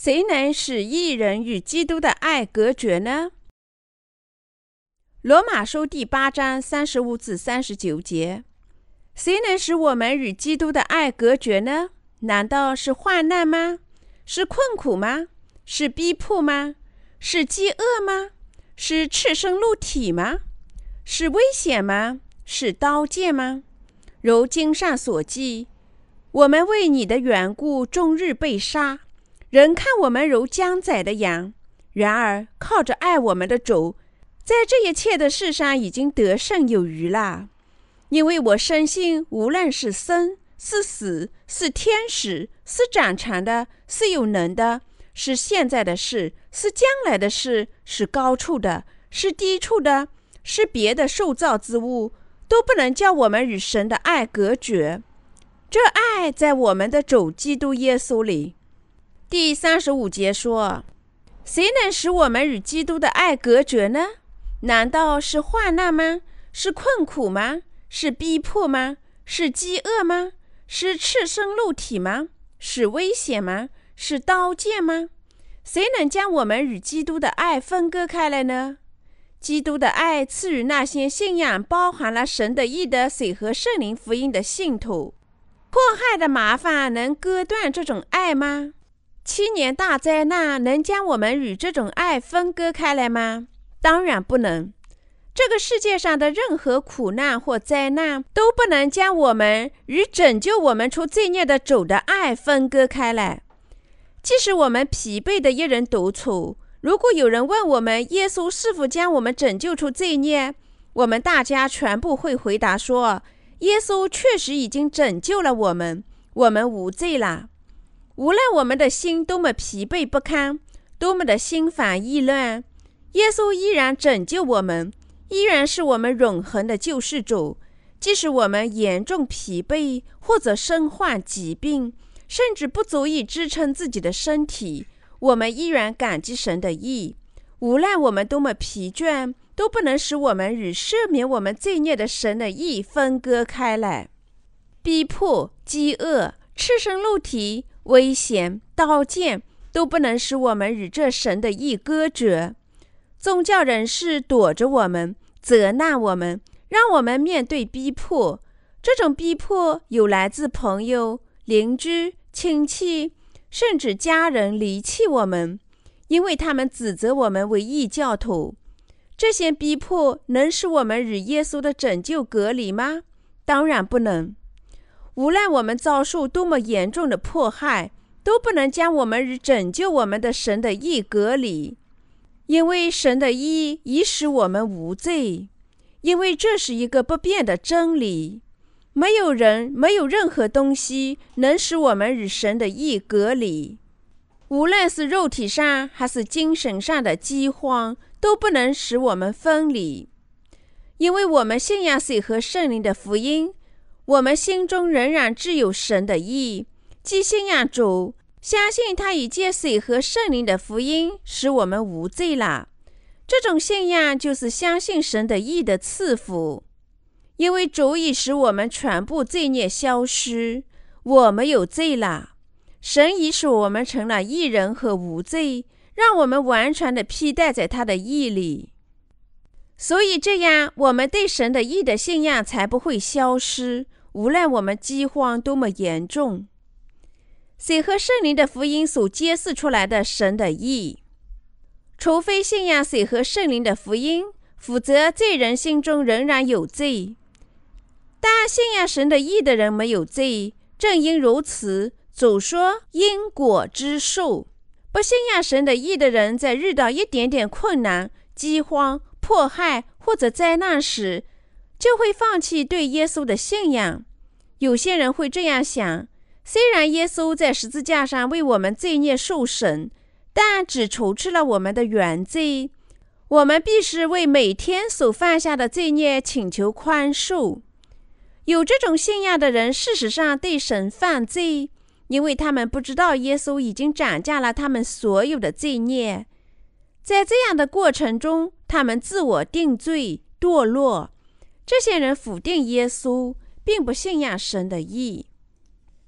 谁能使一人与基督的爱隔绝呢？罗马书第八章三十五至三十九节：谁能使我们与基督的爱隔绝呢？难道是患难吗？是困苦吗？是逼迫吗？是饥饿吗？是赤身露体吗？是危险吗？是刀剑吗？如经上所记，我们为你的缘故，终日被杀。人看我们如将宰的羊，然而靠着爱我们的主，在这一切的事上已经得胜有余了。因为我深信，无论是生是死，是天使，是长长的，是有能的，是现在的事，是将来的事，是高处的，是低处的，是别的受造之物，都不能叫我们与神的爱隔绝。这爱在我们的主基督耶稣里。第三十五节说：“谁能使我们与基督的爱隔绝呢？难道是患难吗？是困苦吗？是逼迫吗？是饥饿吗？是赤身露体吗？是危险吗？是刀剑吗？谁能将我们与基督的爱分割开来呢？基督的爱赐予那些信仰包含了神的义的水和圣灵福音的信徒。迫害的麻烦能割断这种爱吗？”七年大灾难能将我们与这种爱分割开来吗？当然不能。这个世界上的任何苦难或灾难都不能将我们与拯救我们出罪孽的主的爱分割开来。即使我们疲惫的一人独处，如果有人问我们耶稣是否将我们拯救出罪孽，我们大家全部会回答说：耶稣确实已经拯救了我们，我们无罪了。无论我们的心多么疲惫不堪，多么的心烦意乱，耶稣依然拯救我们，依然是我们永恒的救世主。即使我们严重疲惫，或者身患疾病，甚至不足以支撑自己的身体，我们依然感激神的意。无论我们多么疲倦，都不能使我们与赦免我们罪孽的神的意分割开来。逼迫、饥饿、赤身露体。危险、刀剑都不能使我们与这神的意隔绝。宗教人士躲着我们，责难我们，让我们面对逼迫。这种逼迫有来自朋友、邻居、亲戚，甚至家人离弃我们，因为他们指责我们为异教徒。这些逼迫能使我们与耶稣的拯救隔离吗？当然不能。无论我们遭受多么严重的迫害，都不能将我们与拯救我们的神的义隔离，因为神的义已使我们无罪，因为这是一个不变的真理。没有人，没有任何东西能使我们与神的义隔离，无论是肉体上还是精神上的饥荒，都不能使我们分离，因为我们信仰水和圣灵的福音。我们心中仍然只有神的意，即信仰主，相信他已借水和圣灵的福音使我们无罪了。这种信仰就是相信神的意的赐福，因为主已使我们全部罪孽消失，我们有罪了。神已使我们成了义人和无罪，让我们完全的披戴在他的义里。所以这样，我们对神的义的信仰才不会消失。无论我们饥荒多么严重，谁和圣灵的福音所揭示出来的神的意，除非信仰谁和圣灵的福音，否则罪人心中仍然有罪。但信仰神的意的人没有罪。正因如此，主说因果之数。不信仰神的意的人，在遇到一点点困难、饥荒、迫害或者灾难时，就会放弃对耶稣的信仰。有些人会这样想：虽然耶稣在十字架上为我们罪孽受审，但只除去了我们的原罪。我们必须为每天所犯下的罪孽请求宽恕。有这种信仰的人，事实上对神犯罪，因为他们不知道耶稣已经斩价了他们所有的罪孽。在这样的过程中，他们自我定罪、堕落。这些人否定耶稣，并不信仰神的意。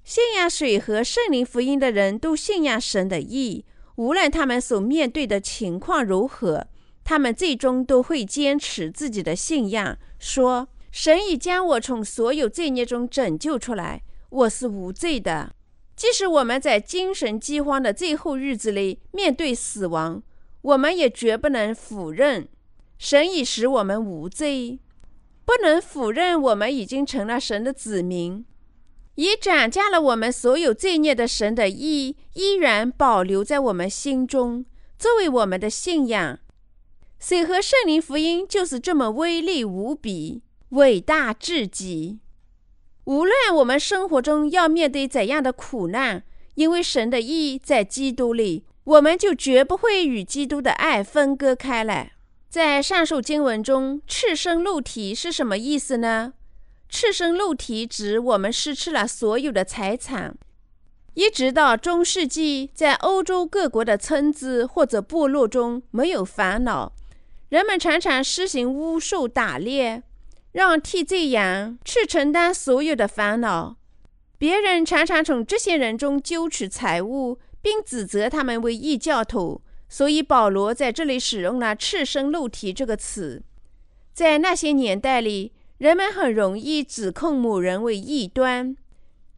信仰水和圣灵福音的人都信仰神的意。无论他们所面对的情况如何，他们最终都会坚持自己的信仰，说：“神已将我从所有罪孽中拯救出来，我是无罪的。”即使我们在精神饥荒的最后日子里面对死亡，我们也绝不能否认神已使我们无罪，不能否认我们已经成了神的子民。也斩价了我们所有罪孽的神的意依然保留在我们心中，作为我们的信仰。水和圣灵福音就是这么威力无比、伟大至极。无论我们生活中要面对怎样的苦难，因为神的意在基督里，我们就绝不会与基督的爱分割开来。在上述经文中，“赤身露体”是什么意思呢？赤身露体指我们失去了所有的财产。一直到中世纪，在欧洲各国的村子或者部落中没有烦恼，人们常常施行巫术、打猎，让替罪羊去承担所有的烦恼。别人常常从这些人中揪取财物，并指责他们为异教徒。所以保罗在这里使用了“赤身露体”这个词。在那些年代里。人们很容易指控某人为异端，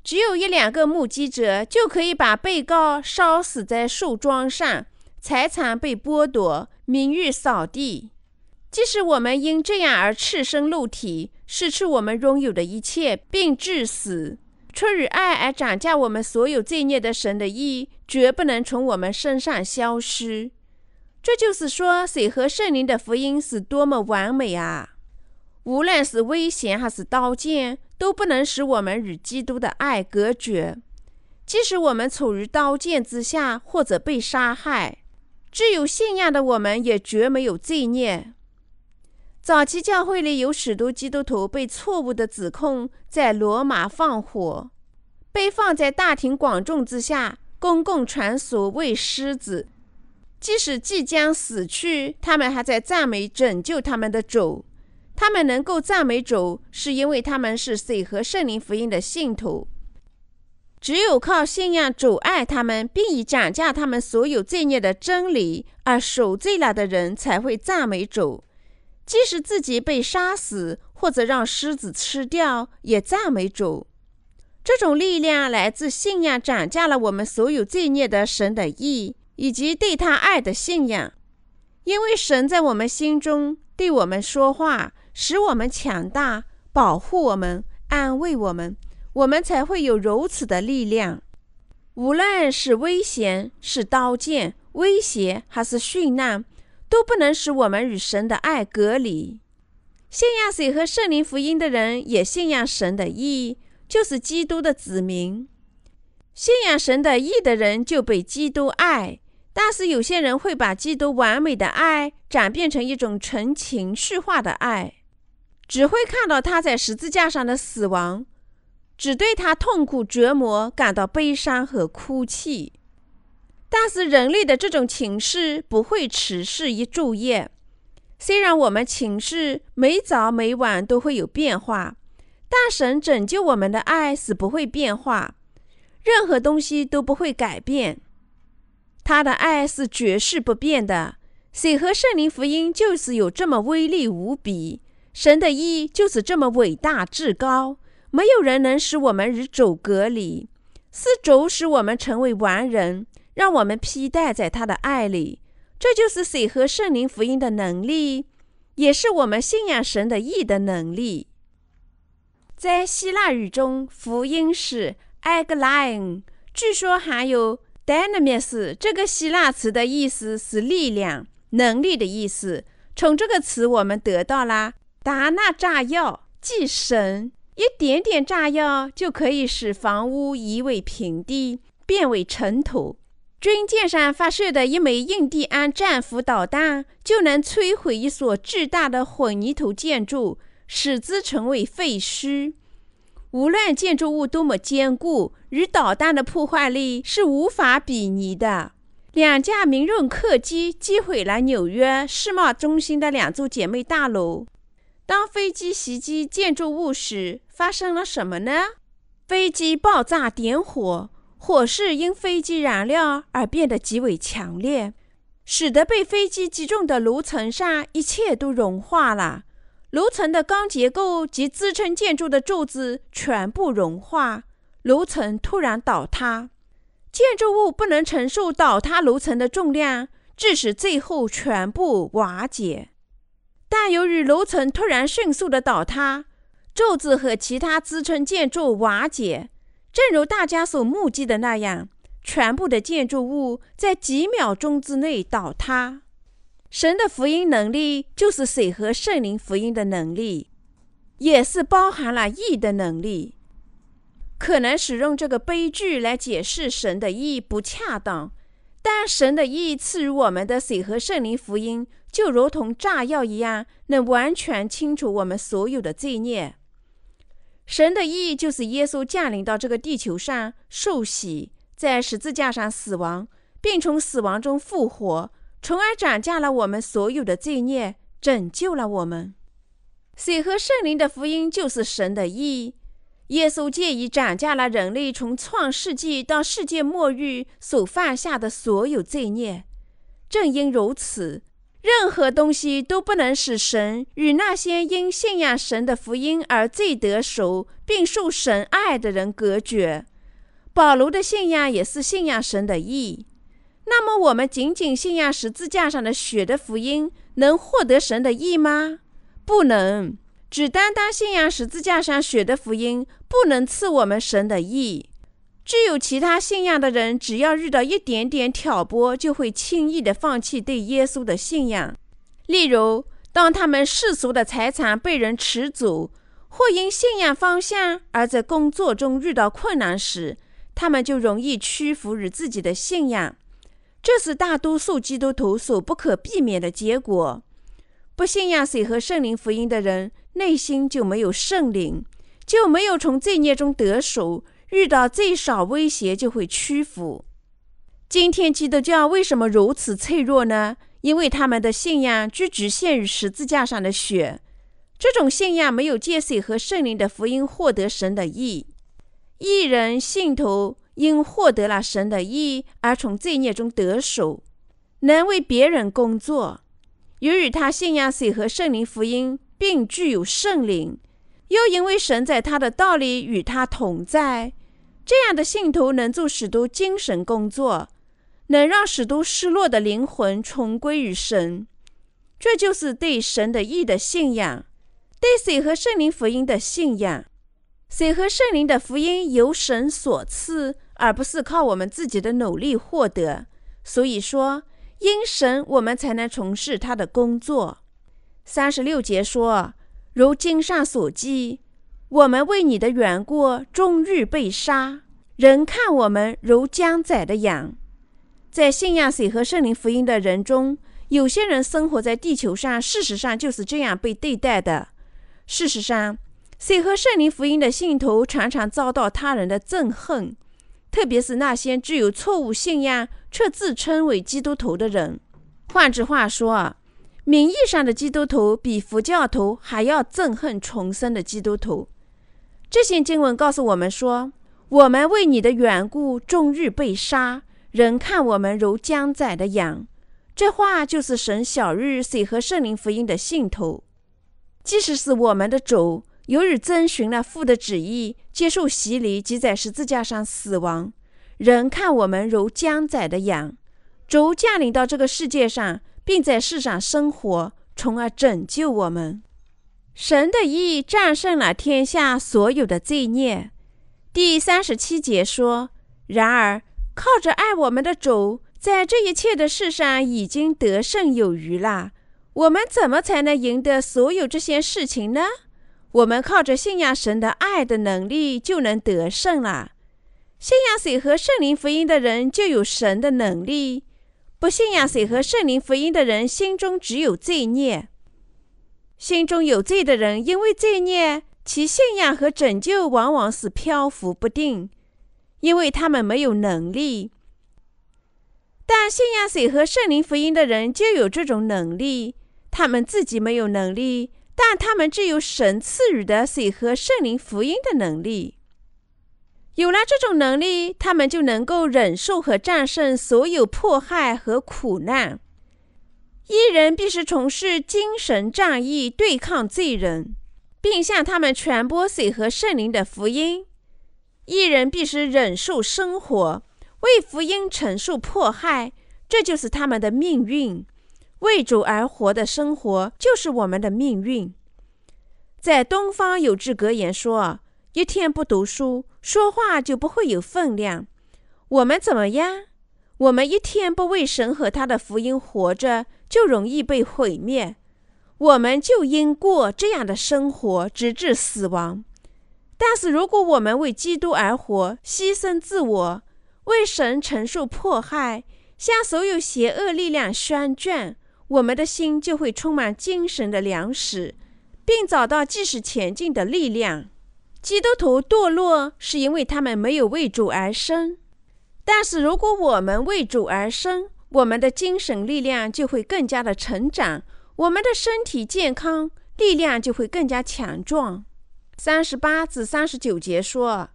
只有一两个目击者就可以把被告烧死在树桩上，财产被剥夺，名誉扫地。即使我们因这样而赤身露体，失去我们拥有的一切，并致死，出于爱而涨价我们所有罪孽的神的意，绝不能从我们身上消失。这就是说，水和圣灵的福音是多么完美啊！无论是危险还是刀剑，都不能使我们与基督的爱隔绝。即使我们处于刀剑之下，或者被杀害，只有信仰的我们也绝没有罪孽。早期教会里有许多基督徒被错误的指控在罗马放火，被放在大庭广众之下，公共传所谓狮子。即使即将死去，他们还在赞美拯救他们的主。他们能够赞美主，是因为他们是水和圣灵福音的信徒。只有靠信仰主爱他们，并以涨价他们所有罪孽的真理而赎罪了的人，才会赞美主。即使自己被杀死，或者让狮子吃掉，也赞美主。这种力量来自信仰涨价了我们所有罪孽的神的意，以及对他爱的信仰。因为神在我们心中对我们说话。使我们强大，保护我们，安慰我们，我们才会有如此的力量。无论是危险、是刀剑、威胁，还是殉难，都不能使我们与神的爱隔离。信仰水和圣灵福音的人，也信仰神的义，就是基督的子民。信仰神的义的人，就被基督爱。但是有些人会把基督完美的爱转变成一种纯情绪化的爱。只会看到他在十字架上的死亡，只对他痛苦折磨感到悲伤和哭泣。但是人类的这种情绪不会持续一昼夜。虽然我们情势每早每晚都会有变化，但神拯救我们的爱是不会变化，任何东西都不会改变。他的爱是绝世不变的。水和圣灵福音就是有这么威力无比。神的意就是这么伟大至高，没有人能使我们与主隔离。是主使我们成为完人，让我们披戴在他的爱里。这就是水和圣灵福音的能力，也是我们信仰神的意的能力。在希腊语中，福音是 “aglain”，据说含有 “dynamis” 这个希腊词的意思是力量、能力的意思。从这个词，我们得到了。达纳炸药，即神一点点炸药就可以使房屋夷为平地，变为尘土。军舰上发射的一枚印第安战斧导弹，就能摧毁一所巨大的混凝土建筑，使之成为废墟。无论建筑物多么坚固，与导弹的破坏力是无法比拟的。两架民用客机击毁了纽约世贸中心的两座姐妹大楼。当飞机袭击建筑物时，发生了什么呢？飞机爆炸点火，火势因飞机燃料而变得极为强烈，使得被飞机击中的楼层上一切都融化了。楼层的钢结构及支撑建筑的柱子全部融化，楼层突然倒塌。建筑物不能承受倒塌楼层的重量，致使最后全部瓦解。但由于楼层突然迅速的倒塌，柱子和其他支撑建筑瓦解，正如大家所目击的那样，全部的建筑物在几秒钟之内倒塌。神的福音能力就是水和圣灵福音的能力，也是包含了义的能力。可能使用这个悲剧来解释神的义不恰当，但神的义赐予我们的水和圣灵福音，就如同炸药一样，能完全清除我们所有的罪孽。神的义就是耶稣降临到这个地球上，受洗，在十字架上死亡，并从死亡中复活。从而涨价了我们所有的罪孽，拯救了我们。水和圣灵的福音就是神的意。耶稣借以涨价了人类从创世纪到世界末日所犯下的所有罪孽。正因如此，任何东西都不能使神与那些因信仰神的福音而最得熟并受神爱的人隔绝。保罗的信仰也是信仰神的意。那么，我们仅仅信仰十字架上的血的福音，能获得神的意吗？不能。只单单信仰十字架上血的福音，不能赐我们神的意。具有其他信仰的人，只要遇到一点点挑拨，就会轻易的放弃对耶稣的信仰。例如，当他们世俗的财产被人持走，或因信仰方向而在工作中遇到困难时，他们就容易屈服于自己的信仰。这是大多数基督徒所不可避免的结果。不信仰水和圣灵福音的人，内心就没有圣灵，就没有从罪孽中得手，遇到最少威胁就会屈服。今天基督教为什么如此脆弱呢？因为他们的信仰只局限于十字架上的血，这种信仰没有借水和圣灵的福音获得神的义。一人信徒。因获得了神的意而从罪孽中得手，能为别人工作。由于他信仰水和圣灵福音，并具有圣灵，又因为神在他的道理与他同在，这样的信徒能做许多精神工作，能让许多失落的灵魂重归于神。这就是对神的意的信仰，对水和圣灵福音的信仰。水和圣灵的福音由神所赐。而不是靠我们自己的努力获得。所以说，因神我们才能从事他的工作。三十六节说：“如经上所记，我们为你的缘故，终日被杀，人看我们如将宰的羊。”在信仰水和圣灵福音的人中，有些人生活在地球上，事实上就是这样被对待的。事实上，水和圣灵福音的信徒常常遭到他人的憎恨。特别是那些具有错误信仰却自称为基督徒的人。换句话说，名义上的基督徒比佛教徒还要憎恨重生的基督徒。这些经文告诉我们说：“我们为你的缘故，终日被杀，人看我们如将宰的羊。”这话就是神小日水和圣灵福音的信徒。即使是我们的主。由于遵循了父的旨意，接受洗礼及在十字架上死亡，人看我们如将宰的羊。主降临到这个世界上，并在世上生活，从而拯救我们。神的意战胜了天下所有的罪孽。第三十七节说：“然而，靠着爱我们的主，在这一切的事上已经得胜有余了。我们怎么才能赢得所有这些事情呢？”我们靠着信仰神的爱的能力就能得胜了。信仰水和圣灵福音的人就有神的能力；不信仰水和圣灵福音的人心中只有罪孽。心中有罪的人，因为罪孽，其信仰和拯救往往是漂浮不定，因为他们没有能力。但信仰水和圣灵福音的人就有这种能力，他们自己没有能力。但他们只有神赐予的水和圣灵福音的能力。有了这种能力，他们就能够忍受和战胜所有迫害和苦难。一人必须从事精神战役，对抗罪人，并向他们传播水和圣灵的福音。一人必须忍受生活，为福音承受迫害，这就是他们的命运。为主而活的生活就是我们的命运。在东方有句格言说：“一天不读书，说话就不会有分量。”我们怎么样？我们一天不为神和他的福音活着，就容易被毁灭。我们就应过这样的生活，直至死亡。但是，如果我们为基督而活，牺牲自我，为神承受迫害，向所有邪恶力量宣战，我们的心就会充满精神的粮食，并找到继续前进的力量。基督徒堕落是因为他们没有为主而生，但是如果我们为主而生，我们的精神力量就会更加的成长，我们的身体健康，力量就会更加强壮。三十八至三十九节说：“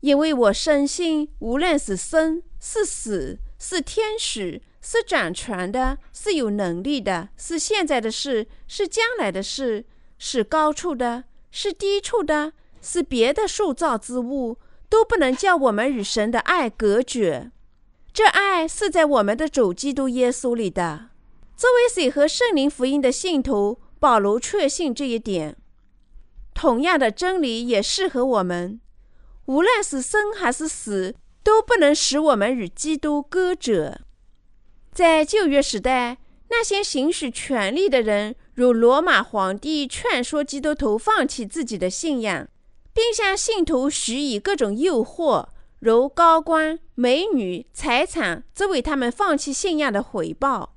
因为我深信，无论是生是死，是天使，是掌权的，是有能力的，是现在的事，是将来的事，是高处的，是低处的，是别的塑造之物，都不能叫我们与神的爱隔绝。这爱是在我们的主基督耶稣里的。作为水和圣灵福音的信徒，保罗确信这一点。”同样的真理也适合我们，无论是生还是死，都不能使我们与基督割者。在旧约时代，那些行使权力的人，如罗马皇帝，劝说基督徒放弃自己的信仰，并向信徒许以各种诱惑，如高官、美女、财产，作为他们放弃信仰的回报。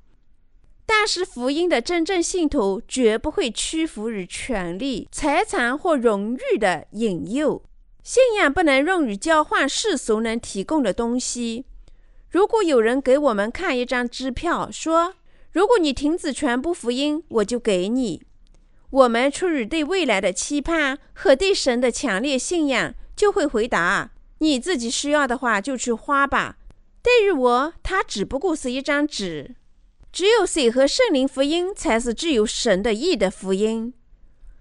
但是福音的真正信徒绝不会屈服于权力、财产或荣誉的引诱。信仰不能用于交换世俗能提供的东西。如果有人给我们看一张支票，说：“如果你停止传播福音，我就给你。”我们出于对未来的期盼和对神的强烈信仰，就会回答：“你自己需要的话就去花吧。”对于我，它只不过是一张纸。只有水和圣灵福音才是具有神的意的福音。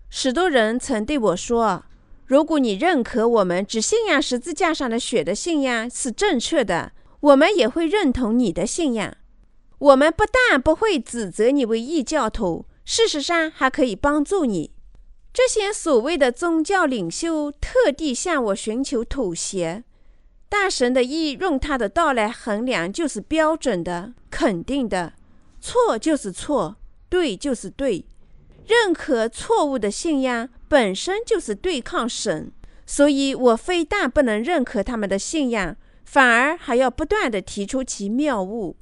许多人曾对我说：“如果你认可我们只信仰十字架上的血的信仰是正确的，我们也会认同你的信仰。我们不但不会指责你为异教徒，事实上还可以帮助你。”这些所谓的宗教领袖特地向我寻求妥协，大神的意用他的道来衡量就是标准的、肯定的。错就是错，对就是对。任何错误的信仰本身就是对抗神，所以我非但不能认可他们的信仰，反而还要不断地提出其谬误。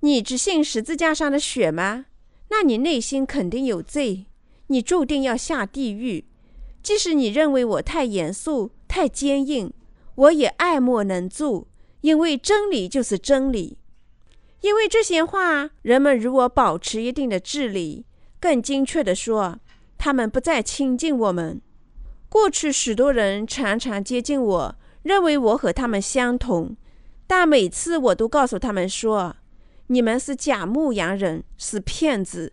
你只信十字架上的血吗？那你内心肯定有罪，你注定要下地狱。即使你认为我太严肃、太坚硬，我也爱莫能助，因为真理就是真理。因为这些话，人们与我保持一定的距离。更精确地说，他们不再亲近我们。过去许多人常常接近我，认为我和他们相同，但每次我都告诉他们说：“你们是假牧羊人，是骗子，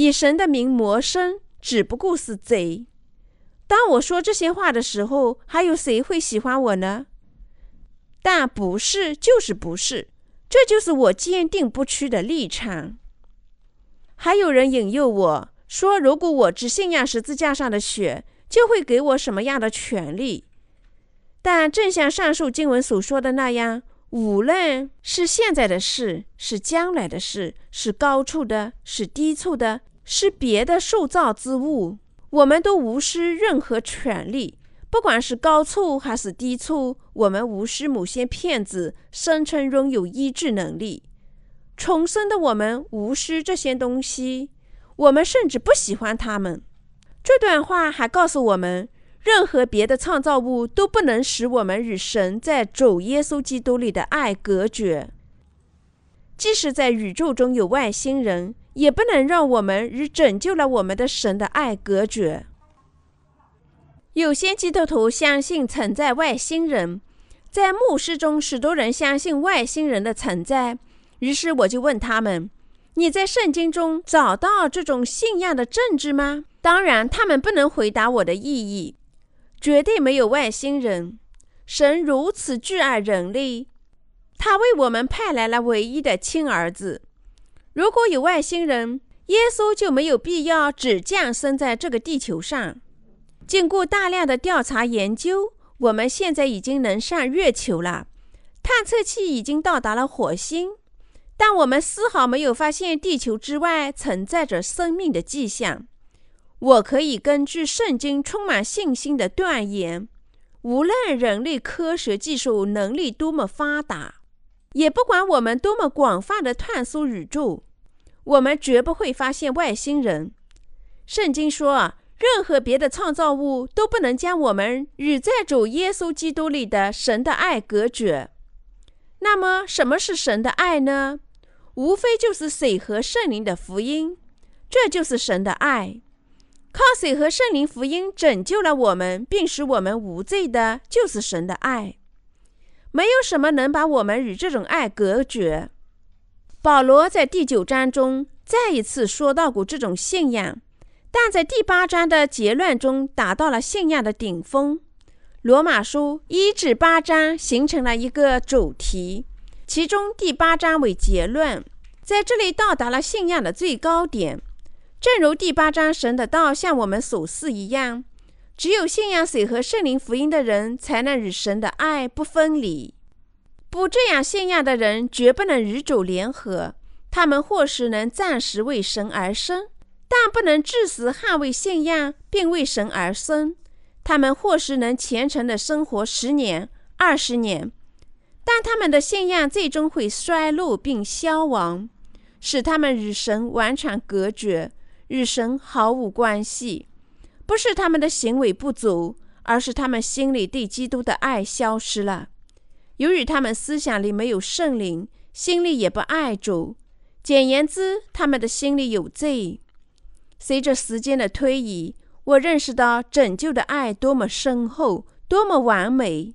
以神的名谋生，只不过是贼。”当我说这些话的时候，还有谁会喜欢我呢？但不是，就是不是。这就是我坚定不屈的立场。还有人引诱我说，如果我只信仰十字架上的血，就会给我什么样的权利？但正像上述经文所说的那样，无论是现在的事，是将来的事，是高处的，是低处的，是别的塑造之物，我们都无视任何权利。不管是高处还是低处，我们无视某些骗子声称拥有医治能力。重生的我们无视这些东西，我们甚至不喜欢他们。这段话还告诉我们，任何别的创造物都不能使我们与神在主耶稣基督里的爱隔绝。即使在宇宙中有外星人，也不能让我们与拯救了我们的神的爱隔绝。有些基督徒相信存在外星人，在牧师中，许多人相信外星人的存在。于是我就问他们：“你在圣经中找到这种信仰的证据吗？”当然，他们不能回答我的意义。绝对没有外星人。神如此挚爱人类，他为我们派来了唯一的亲儿子。如果有外星人，耶稣就没有必要只降生在这个地球上。经过大量的调查研究，我们现在已经能上月球了，探测器已经到达了火星，但我们丝毫没有发现地球之外存在着生命的迹象。我可以根据圣经充满信心的断言：无论人类科学技术能力多么发达，也不管我们多么广泛的探索宇宙，我们绝不会发现外星人。圣经说。任何别的创造物都不能将我们与在主耶稣基督里的神的爱隔绝。那么，什么是神的爱呢？无非就是水和圣灵的福音，这就是神的爱。靠水和圣灵福音拯救了我们，并使我们无罪的，就是神的爱。没有什么能把我们与这种爱隔绝。保罗在第九章中再一次说到过这种信仰。但在第八章的结论中达到了信仰的顶峰。罗马书一至八章形成了一个主题，其中第八章为结论，在这里到达了信仰的最高点。正如第八章神的道向我们所示一样，只有信仰水和圣灵福音的人，才能与神的爱不分离。不这样信仰的人，绝不能与主联合。他们或许能暂时为神而生。但不能至死捍卫信仰，并为神而生。他们或许能虔诚的生活十年、二十年，但他们的信仰最终会衰落并消亡，使他们与神完全隔绝，与神毫无关系。不是他们的行为不足，而是他们心里对基督的爱消失了。由于他们思想里没有圣灵，心里也不爱主。简言之，他们的心里有罪。随着时间的推移，我认识到拯救的爱多么深厚，多么完美。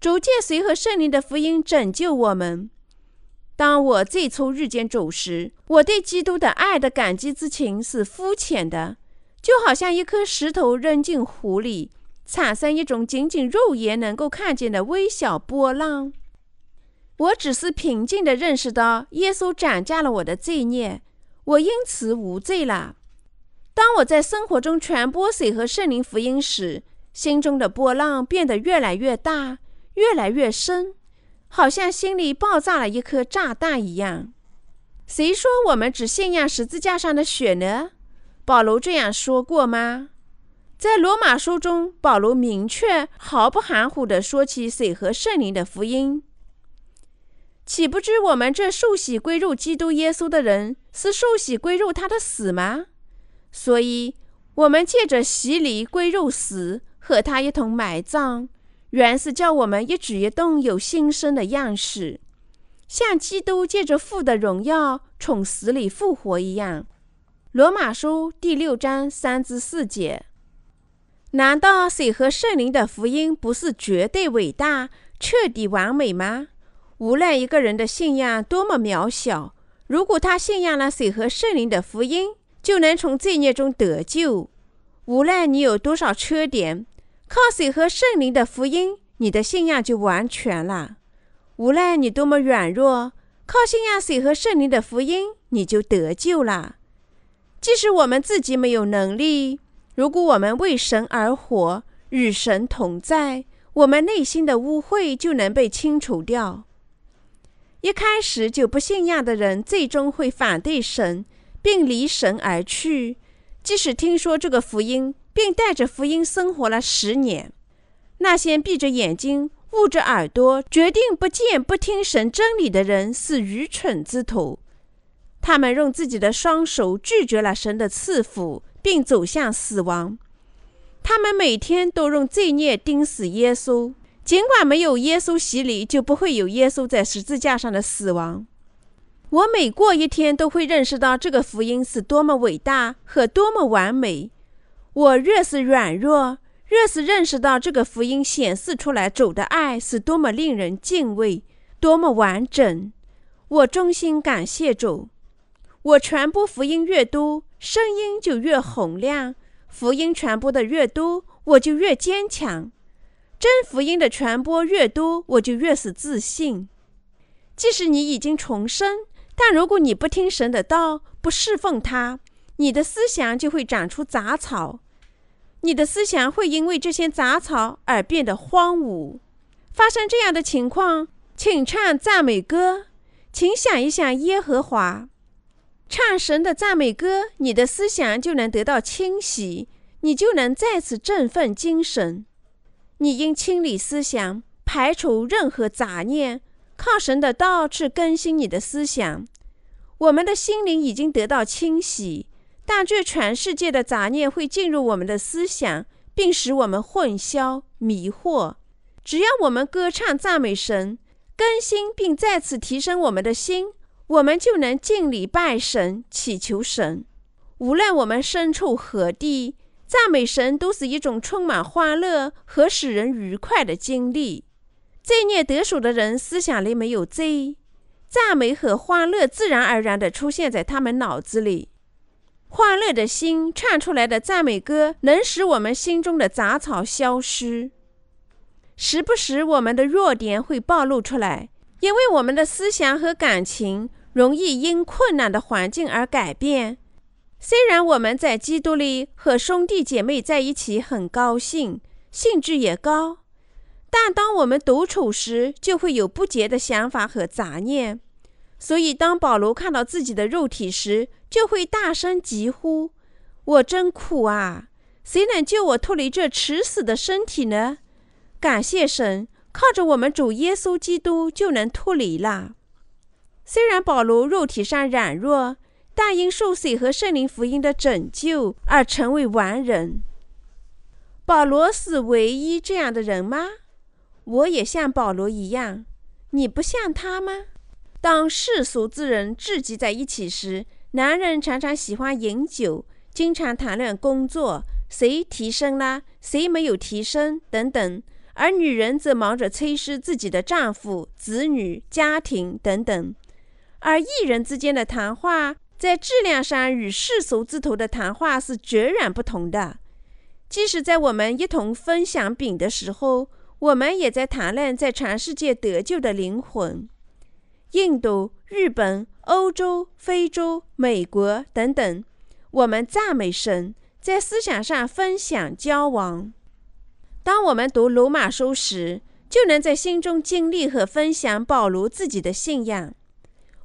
逐渐随和圣灵的福音拯救我们。当我最初遇见主时，我对基督的爱的感激之情是肤浅的，就好像一颗石头扔进湖里，产生一种仅仅肉眼能够看见的微小波浪。我只是平静地认识到，耶稣斩价了我的罪孽，我因此无罪了。当我在生活中传播水和圣灵福音时，心中的波浪变得越来越大，越来越深，好像心里爆炸了一颗炸弹一样。谁说我们只信仰十字架上的血呢？保罗这样说过吗？在罗马书中，保罗明确、毫不含糊地说起水和圣灵的福音。岂不知我们这受洗归入基督耶稣的人，是受洗归入他的死吗？所以，我们借着洗礼归入死，和他一同埋葬，原是叫我们一举一动有新生的样式，像基督借着父的荣耀从死里复活一样。罗马书第六章三至四节。难道水和圣灵的福音不是绝对伟大、彻底完美吗？无论一个人的信仰多么渺小，如果他信仰了水和圣灵的福音，就能从罪孽中得救。无论你有多少缺点，靠水和圣灵的福音，你的信仰就完全了。无论你多么软弱，靠信仰水和圣灵的福音，你就得救了。即使我们自己没有能力，如果我们为神而活，与神同在，我们内心的污秽就能被清除掉。一开始就不信仰的人，最终会反对神。并离神而去。即使听说这个福音，并带着福音生活了十年，那些闭着眼睛、捂着耳朵，决定不见不听神真理的人，是愚蠢之徒。他们用自己的双手拒绝了神的赐福，并走向死亡。他们每天都用罪孽钉死耶稣，尽管没有耶稣洗礼，就不会有耶稣在十字架上的死亡。我每过一天都会认识到这个福音是多么伟大和多么完美。我越是软弱，越是认识到这个福音显示出来主的爱是多么令人敬畏，多么完整，我衷心感谢主。我传播福音越多，声音就越洪亮；福音传播的越多，我就越坚强。真福音的传播越多，我就越是自信。即使你已经重生，但如果你不听神的道，不侍奉他，你的思想就会长出杂草。你的思想会因为这些杂草而变得荒芜。发生这样的情况，请唱赞美歌，请想一想耶和华，唱神的赞美歌，你的思想就能得到清洗，你就能再次振奋精神。你应清理思想，排除任何杂念，靠神的道去更新你的思想。我们的心灵已经得到清洗。但这全世界的杂念会进入我们的思想，并使我们混淆、迷惑。只要我们歌唱赞美神，更新并再次提升我们的心，我们就能敬礼拜神、祈求神。无论我们身处何地，赞美神都是一种充满欢乐和使人愉快的经历。罪孽得手的人思想里没有罪，赞美和欢乐自然而然地出现在他们脑子里。欢乐的心唱出来的赞美歌，能使我们心中的杂草消失。时不时，我们的弱点会暴露出来，因为我们的思想和感情容易因困难的环境而改变。虽然我们在基督里和兄弟姐妹在一起很高兴，兴致也高，但当我们独处时，就会有不洁的想法和杂念。所以，当保罗看到自己的肉体时，就会大声疾呼：“我真苦啊！谁能救我脱离这迟死的身体呢？”感谢神，靠着我们主耶稣基督就能脱离了。虽然保罗肉体上软弱，但因受水和圣灵福音的拯救而成为完人。保罗是唯一这样的人吗？我也像保罗一样，你不像他吗？当世俗之人聚集在一起时，男人常常喜欢饮酒，经常谈论工作，谁提升了，谁没有提升等等；而女人则忙着催失自己的丈夫、子女、家庭等等。而艺人之间的谈话，在质量上与世俗之徒的谈话是截然不同的。即使在我们一同分享饼的时候，我们也在谈论在全世界得救的灵魂。印度、日本、欧洲、非洲、美国等等，我们赞美神，在思想上分享交往。当我们读罗马书时，就能在心中经历和分享保罗自己的信仰。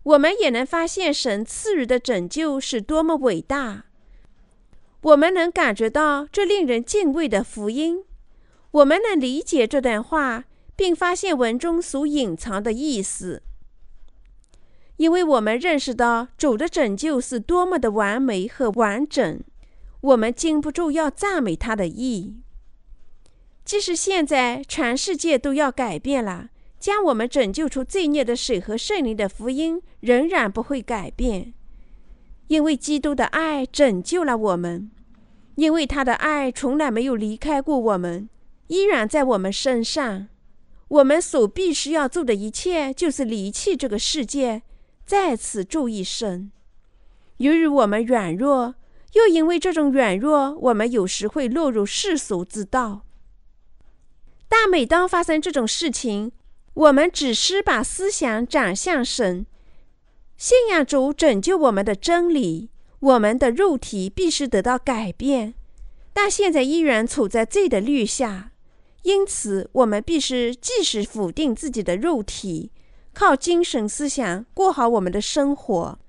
我们也能发现神赐予的拯救是多么伟大。我们能感觉到这令人敬畏的福音。我们能理解这段话，并发现文中所隐藏的意思。因为我们认识到主的拯救是多么的完美和完整，我们禁不住要赞美他的意。即使现在全世界都要改变了，将我们拯救出罪孽的水和圣灵的福音仍然不会改变，因为基督的爱拯救了我们，因为他的爱从来没有离开过我们，依然在我们身上。我们所必须要做的一切，就是离弃这个世界。再次注意神。由于我们软弱，又因为这种软弱，我们有时会落入世俗之道。但每当发生这种事情，我们只是把思想转向神，信仰主拯救我们的真理。我们的肉体必须得到改变，但现在依然处在罪的律下，因此我们必须继续否定自己的肉体。靠精神思想过好我们的生活。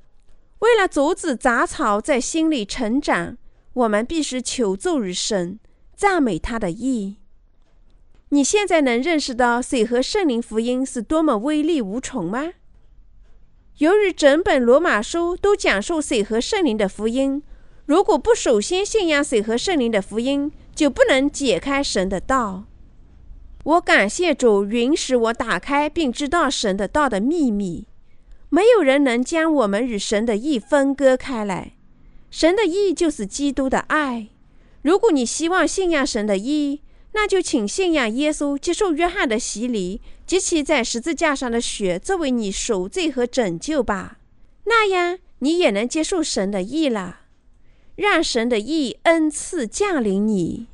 为了阻止杂草在心里成长，我们必须求助于神，赞美他的意。你现在能认识到水和圣灵福音是多么威力无穷吗？由于整本罗马书都讲述水和圣灵的福音，如果不首先信仰水和圣灵的福音，就不能解开神的道。我感谢主允许我打开并知道神的道的秘密。没有人能将我们与神的意分割开来。神的意就是基督的爱。如果你希望信仰神的意，那就请信仰耶稣，接受约翰的洗礼，及其在十字架上的血，作为你赎罪和拯救吧。那样，你也能接受神的意了，让神的意恩赐降临你。